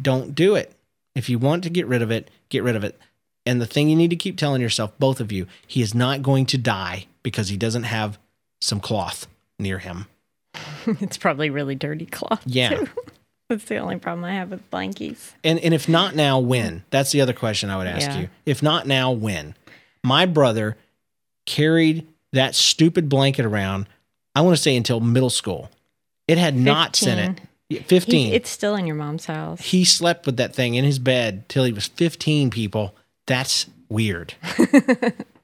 Don't do it. If you want to get rid of it, get rid of it. And the thing you need to keep telling yourself, both of you, he is not going to die because he doesn't have some cloth near him. <laughs> it's probably really dirty cloth. Yeah. too. <laughs> That's the only problem I have with blankies. And and if not now, when? That's the other question I would ask Yeah. you. If not now, when? My brother carried that stupid blanket around, I want to say until middle school. It had knots in it. 15. He, it's still in your mom's house. he slept with that thing in his bed till he was 15 people that's weird <laughs>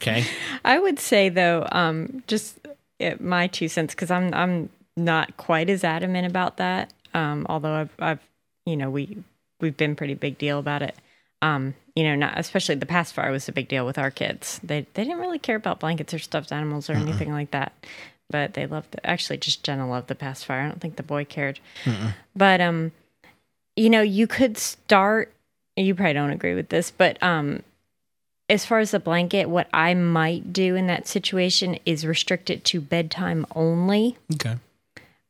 okay I would say though, um, just uh, my two cents, because I'm I'm not quite as adamant about that. Um, although I've, I've you know we we've been pretty big deal about it. Um, you know, not especially the pacifier was a big deal with our kids. They they didn't really care about blankets or stuffed animals or anything like that. But they loved the, actually just Jenna loved the pacifier. I don't think the boy cared. But um, you know, you could start. You probably don't agree with this, but um, as far as the blanket, what I might do in that situation is restrict it to bedtime only. okay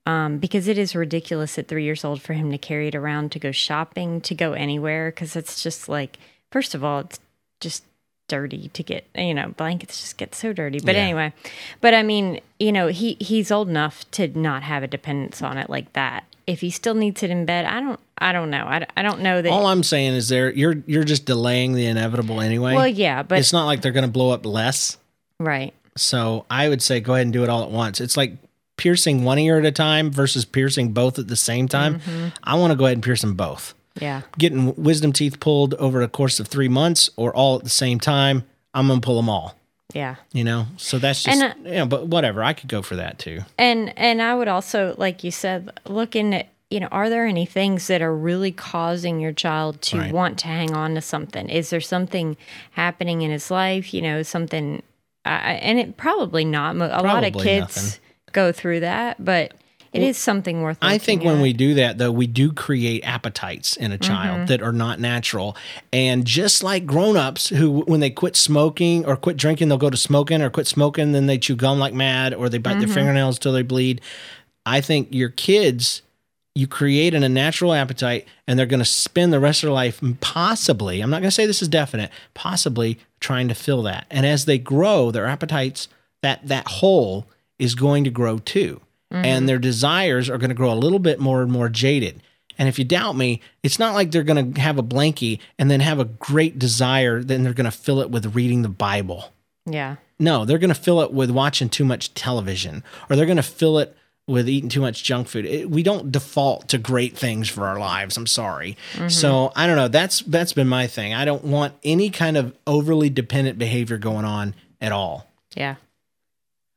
Um, because it is ridiculous at three years old for him to carry it around to go shopping, to go anywhere. Because it's just like, first of all, it's just dirty to get. You know, blankets just get so dirty. But Yeah. anyway, but I mean, you know, he he's old enough to not have a dependence on it like that. If he still needs it in bed, I don't. I don't know. I, I don't know that. all i'm saying is there you're you're just delaying the inevitable anyway well, yeah, but it's not like they're going to blow up less right. so i would say go ahead and do it all at once it's like piercing one ear at a time versus piercing both at the same time mm-hmm. i want to go ahead and pierce them both Yeah. getting wisdom teeth pulled over a course of three months or all at the same time i'm to pull them all Yeah. you know so that's just And, uh, you know but whatever i could go for that too And and I would also, like you said, look in you know, are there any things that are really causing your child to Right. want to hang on to something? Is there something happening in his life? You know, something, I- and it probably not. A lot of kids nothing. go through that, but it is something worth. I think looking when we do that, though, we do create appetites in a child Mm-hmm. that are not natural. And just like grown-ups who, when they quit smoking or quit drinking, they'll go to smoking or quit smoking, then they chew gum like mad or they bite Mm-hmm. their fingernails till they bleed. I think your kids, you create an unnatural appetite and they're going to spend the rest of their life possibly, I'm not going to say this is definite, possibly trying to fill that. And as they grow, their appetites, that, that hole is going to grow too. And mm-hmm. their desires are going to grow a little bit more and more jaded. And if you doubt me, it's not like they're going to have a blankie and then have a great desire, then they're going to fill it with reading the Bible. yeah, No, they're going to fill it with watching too much television, or they're going to fill it with eating too much junk food. It, we don't default to great things for our lives. I'm sorry. Mm-hmm. So I don't know. That's that's been my thing. I don't want any kind of overly dependent behavior going on at all. yeah,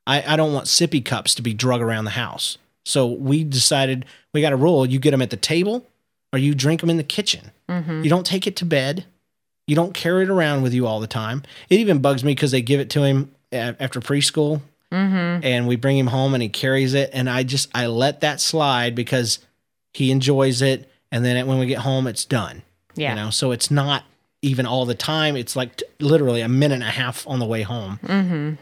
I, I don't want sippy cups to be drug around the house. So we decided we got a rule. You get them at the table or you drink them in the kitchen. You don't take it to bed. You don't carry it around with you all the time. It even bugs me because they give it to him a- after preschool, and we bring him home and he carries it, and I just I let that slide because he enjoys it, and then when we get home, it's done. Yeah. You know, so it's not even all the time. It's like t- literally a minute and a half on the way home, mm-hmm.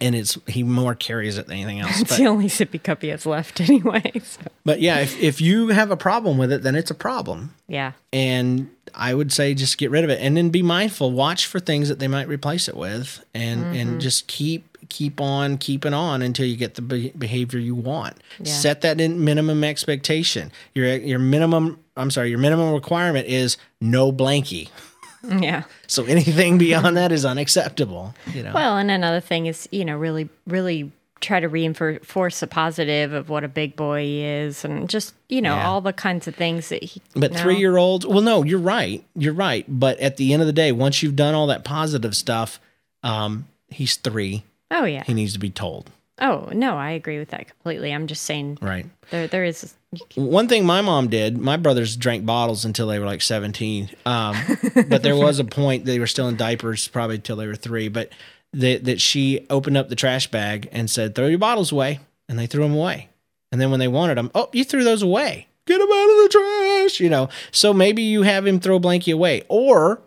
And it's he more carries it than anything else. It's But, the only sippy cup he has left <laughs> anyway. So. but yeah, if if you have a problem with it, then it's a problem Yeah. and I would say just get rid of it and then be mindful watch for things that they might replace it with and Mm-hmm. and just keep keep on keeping on until you get the be- behavior you want Yeah. set that in minimum expectation your your minimum I'm sorry your minimum requirement is no blankie <laughs> <laughs> Yeah. so anything beyond that is unacceptable you know Well, and another thing is, you know, really, really try to reinforce the positive of what a big boy is and just, you know, Yeah. all the kinds of things that he. But no. three year olds, well, no, you're right. You're right. But at the end of the day, once you've done all that positive stuff, um, he's three. Oh, yeah. He needs to be told. Oh, no, I agree with that completely. I'm just saying Right. there, there is. One thing my mom did, my brothers drank bottles until they were like 17. Um, <laughs> but there was a point they were still in diapers probably until they were three. But that, that she opened up the trash bag and said, throw your bottles away. And they threw them away. And then when they wanted them, oh, you threw those away. Get them out of the trash. You know, so maybe you have him throw Blanky away or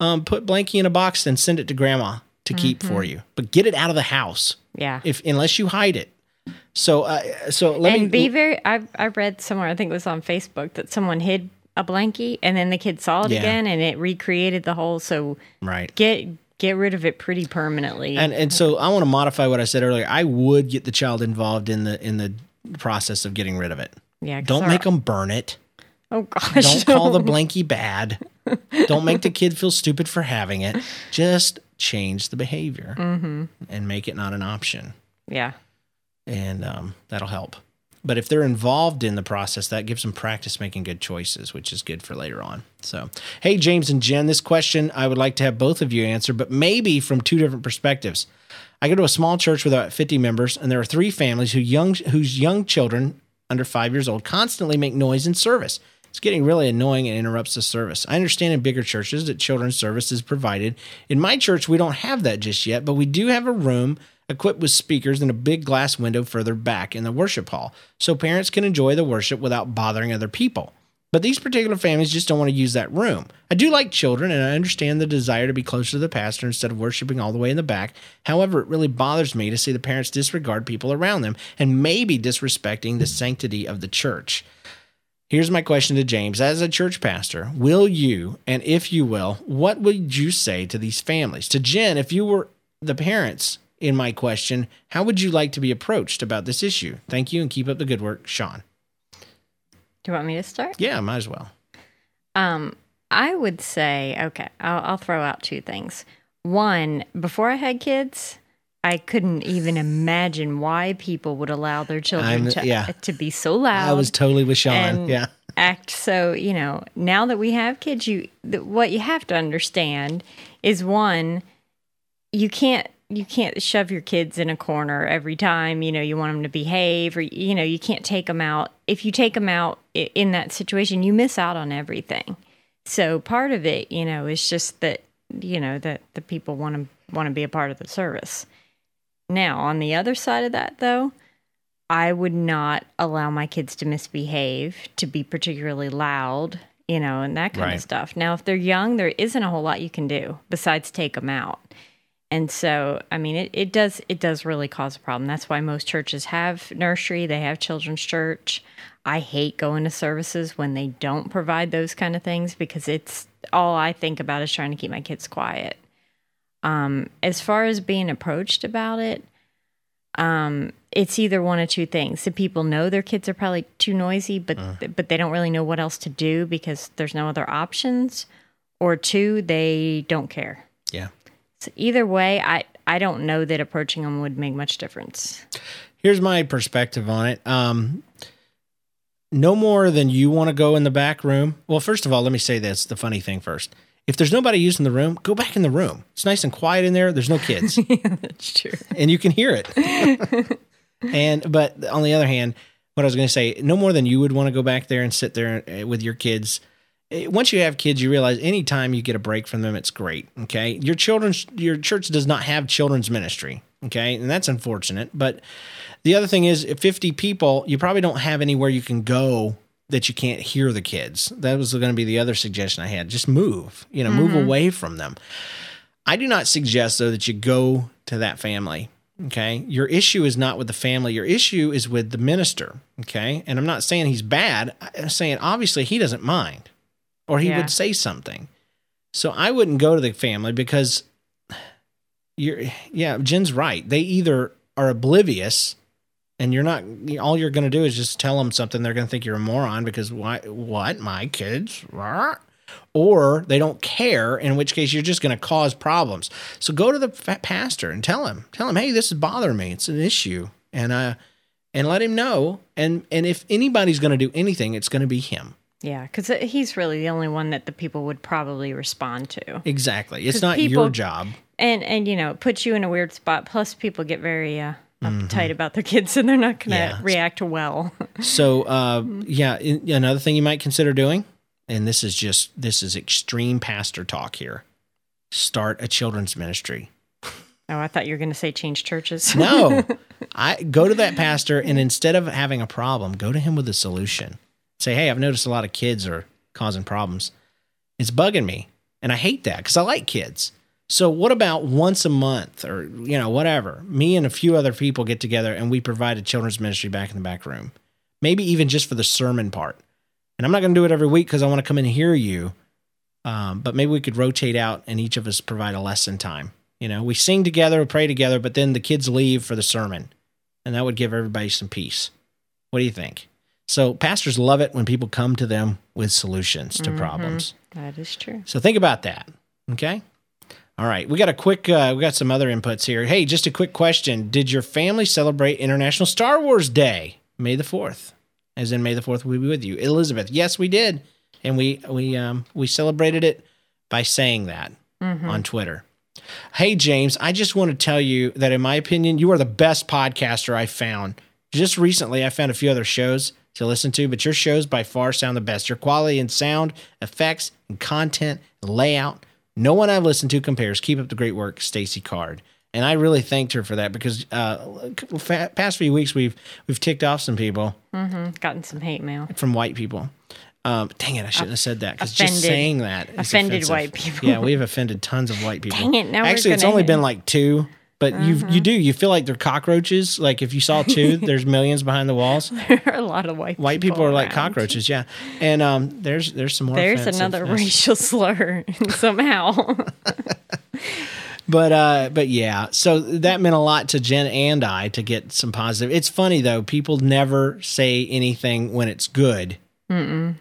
um, put Blanky in a box and send it to grandma to keep for you. But get it out of the house Yeah. if unless you hide it. So, uh, so let and me be very. I I read somewhere. I think it was on Facebook that someone hid a blankie, and then the kid saw it Yeah. again, and it recreated the hole. So right. get get rid of it pretty permanently. And and so I want to modify what I said earlier. I would get the child involved in the in the process of getting rid of it. Yeah. Don't make them burn it. Oh gosh. Don't call the <laughs> blankie bad. Don't make the kid feel stupid for having it. Just change the behavior Mm-hmm. and make it not an option, yeah. and um, that'll help. But if they're involved in the process, that gives them practice making good choices, which is good for later on. So, hey, James and Jen, this question I would like to have both of you answer, but maybe from two different perspectives. I go to a small church with about 50 members, and there are three families who young, whose young children under five years old constantly make noise in service. It's getting really annoying and interrupts the service. I understand in bigger churches that children's service is provided. In my church, we don't have that just yet, but we do have a room equipped with speakers and a big glass window further back in the worship hall so parents can enjoy the worship without bothering other people. But these particular families just don't want to use that room. I do like children and I understand the desire to be closer to the pastor instead of worshiping all the way in the back. However, it really bothers me to see the parents disregard people around them and maybe disrespecting the sanctity of the church. Here's my question to James. As a church pastor, will you, and if you will, what would you say to these families? To Jen, if you were the parents in my question, how would you like to be approached about this issue? Thank you and keep up the good work, Sean. Do you want me to start? Yeah, might as well. Um, I would say, okay, I'll, I'll throw out two things. One, before I had kids, I couldn't even imagine why people would allow their children I'm- to, yeah. to be so loud. I was totally with Sean. yeah. act so you know now that we have kids you what you have to understand is one you can't you can't shove your kids in a corner every time you know you want them to behave or you know you can't take them out if you take them out in that situation you miss out on everything so part of it you know is just that you know that the people want to want to be a part of the service now on the other side of that though I would not allow my kids to misbehave, to be particularly loud, you know, and that kind Right. of stuff. Now, if they're young, there isn't a whole lot you can do besides take them out. And so, I mean, it, it does it does really cause a problem. That's why most churches have nursery, they have children's church. I hate going to services when they don't provide those kind of things because it's all I think about is trying to keep my kids quiet. Um, as far as being approached about it, um, it's either one of two things. The people know their kids are probably too noisy, but but they don't really know what else to do because there's no other options. Or two, they don't care. Yeah. So either way, I I don't know that approaching them would make much difference. Here's my perspective on it. Um, no more than you want to go in the back room. Well, first of all, let me say this the funny thing first. If there's nobody using the room, go back in the room. It's nice and quiet in there. There's no kids. <laughs> That's true. and you can hear it. <laughs> and but on the other hand, what I was going to say, no more than you would want to go back there and sit there uh, with your kids. Uh, Once you have kids, you realize anytime you get a break from them, it's great. Okay. Your children's, your church does not have children's ministry. Okay. And that's unfortunate. But the other thing is, if 50 people, you probably don't have anywhere you can go that you can't hear the kids. That was going to be the other suggestion I had. Just move, you know, move mm-hmm. away from them. I do not suggest though that you go to that family. Okay. Your issue is not with the family. Your issue is with the minister. Okay. And I'm not saying he's bad. I'm saying obviously he doesn't mind or he Yeah. would say something. So I wouldn't go to the family because you're, yeah, Jen's right. They either are oblivious and you're not, all you're going to do is just tell them something. They're going to think you're a moron because why, what? My kids? Or they don't care, in which case you're just going to cause problems. So go to the pastor and tell him, tell him, hey, this is bothering me. It's an issue, and uh, and let him know. And and if anybody's going to do anything, it's going to be him. Yeah, because he's really the only one that the people would probably respond to. Exactly. it's not your job. And and you know, it puts you in a weird spot. Plus, people get very uh, uptight about their kids, and they're not going to Mm-hmm. Yeah. react well. <laughs> So uh, yeah, another thing you might consider doing, and this is just this is extreme pastor talk here. Start a children's ministry. oh, I thought you were going to say change churches. No. <laughs> I go to that pastor and instead of having a problem, go to him with a solution. Say, "Hey, I've noticed a lot of kids are causing problems. It's bugging me." And I hate that cuz I like kids. So what about once a month or you know, whatever. Me and a few other people get together and we provide a children's ministry back in the back room. Maybe even just for the sermon part. And I'm not going to do it every week cuz I want to come and hear you. Um, but maybe we could rotate out and each of us provide a lesson time. You know, we sing together, we pray together, but then the kids leave for the sermon, and that would give everybody some peace. What do you think? So, pastors love it when people come to them with solutions to problems. that is true. So, think about that. Okay. All right. We got a quick, uh, we got some other inputs here. Hey, just a quick question Did your family celebrate International Star Wars Day, May the 4th? As in, May the 4th will be with you. Elizabeth, yes, we did. And we, we, um, we celebrated it by saying that on Twitter. Hey, James, I just want to tell you that, in my opinion, you are the best podcaster I found. Just recently, I found a few other shows to listen to, but your shows by far sound the best. Your quality and sound, effects, and content, and layout, no one I've listened to compares. Keep up the great work, Stacy Card. And I really thanked her for that because uh, fa- past few weeks we've we've ticked off some people mm-hmm. Gotten some hate mail. from white people. Um, dang it, I shouldn't have said that because just saying that offended offensive. white people. Yeah, we've offended tons of white people. Dang it, now we're Actually, it's only been like two, but you you do you feel like they're cockroaches. Like if you saw two, <laughs> there's millions behind the walls. <laughs> There are a lot of white White people, are like cockroaches. Yeah, and um, there's there's some more. There's another racial slur <laughs> somehow. But uh, but yeah, so that meant a lot to Jen and I to get some positive. It's funny though, people never say anything when it's good.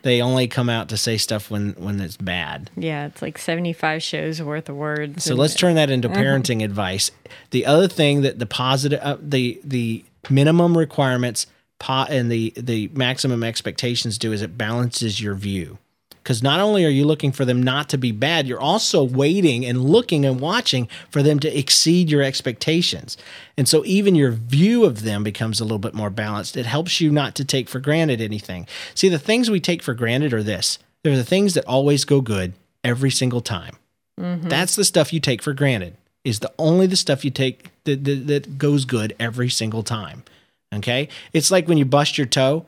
They only come out to say stuff when when it's bad. yeah, it's like 75 shows worth of words. So let's turn that into parenting advice. The other thing that the positive, uh, the the minimum requirements po- and the the maximum expectations do is it balances your view. Because not only are you looking for them not to be bad, you're also waiting and looking and watching for them to exceed your expectations. And so even your view of them becomes a little bit more balanced. It helps you not to take for granted anything. See, the things we take for granted are this they're the things that always go good every single time. Mm-hmm. That's the stuff you take for granted. Is the only the stuff you take that, that that goes good every single time. Okay, it's like when you bust your toe,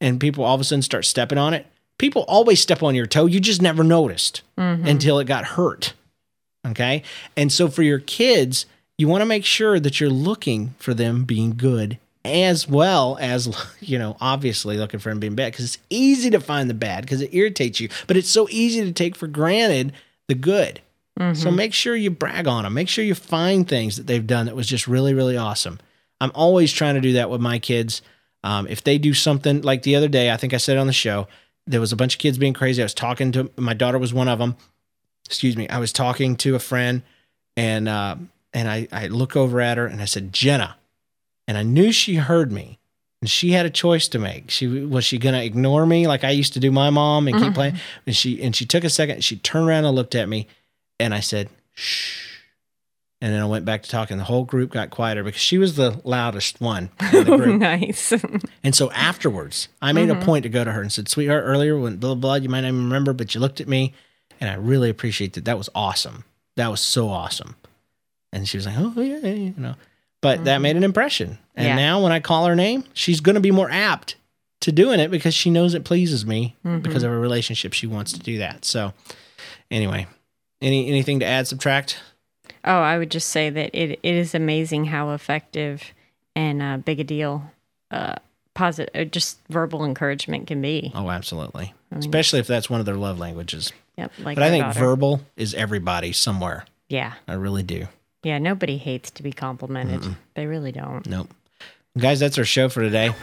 and people all of a sudden start stepping on it. People always step on your toe. You just never noticed until it got hurt. Okay, and so for your kids, you want to make sure that you're looking for them being good as well as <laughs> you know obviously looking for them being bad because it's easy to find the bad because it irritates you but it's so easy to take for granted the good so make sure you brag on them. Make sure you find things that they've done that was just really, really awesome. I'm always trying to do that with my kids. Um, if they do something like the other day, I think I said on the show, there was a bunch of kids being crazy. I was talking to my daughter was one of them. Excuse me. I was talking to a friend, and uh, and I I look over at her and I said Jenna, and I knew she heard me. And she had a choice to make. She was she gonna ignore me like I used to do my mom and keep playing. And she and she took a second. She turned around and looked at me, and I said, "Shh." And then I went back to talking. The whole group got quieter because she was the loudest one in the <laughs> group. nice. <laughs> And so afterwards, I made a mm-hmm. point to go to her and said, "Sweetheart, earlier when blah blah, blah you might not even remember, but you looked at me, and I really appreciate that. That was awesome. That was so awesome." And she was like, "Oh yeah, yeah, you know." But that made mm-hmm. an impression. And Yeah. now when I call her name, she's going to be more apt to doing it because she knows it pleases me because mm-hmm. of a relationship. She wants to do that. So, anyway, any anything to add, subtract? Oh, I would just say that it, it is amazing how effective and uh, big a deal uh, positive, uh, just verbal encouragement can be. Oh, absolutely. Especially if that's one of their love languages. Yep. Like But I think daughter. verbal is everybody somewhere. Yeah. I really do. Yeah. Nobody hates to be complimented. They really don't. Nope. Guys, that's our show for today.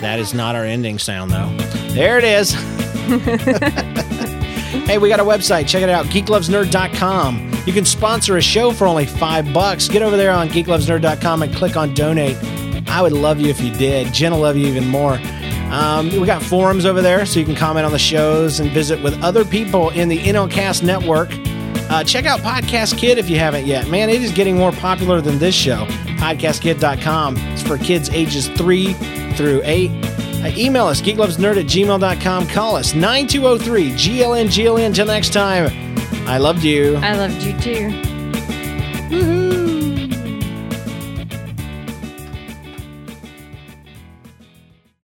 That is not our ending sound, though. There it is. <laughs> <laughs> hey, we got a website. Check it out, geeklovesnerd.com. You can sponsor a show for only five bucks. Get over there on geeklovesnerd.com and click on donate. I would love you if you did. Jen will love you even more. Um, we got forums over there so you can comment on the shows and visit with other people in the NLCast network. Uh, check out Podcast Kid if you haven't yet. Man, it is getting more popular than this show. PodcastKid.com. It's for kids ages 3 through 8. Uh, email us, geeklovesnerd at gmail.com. Call us, 9203 GLN GLN. Until next time, I loved you. I loved you too. Woohoo.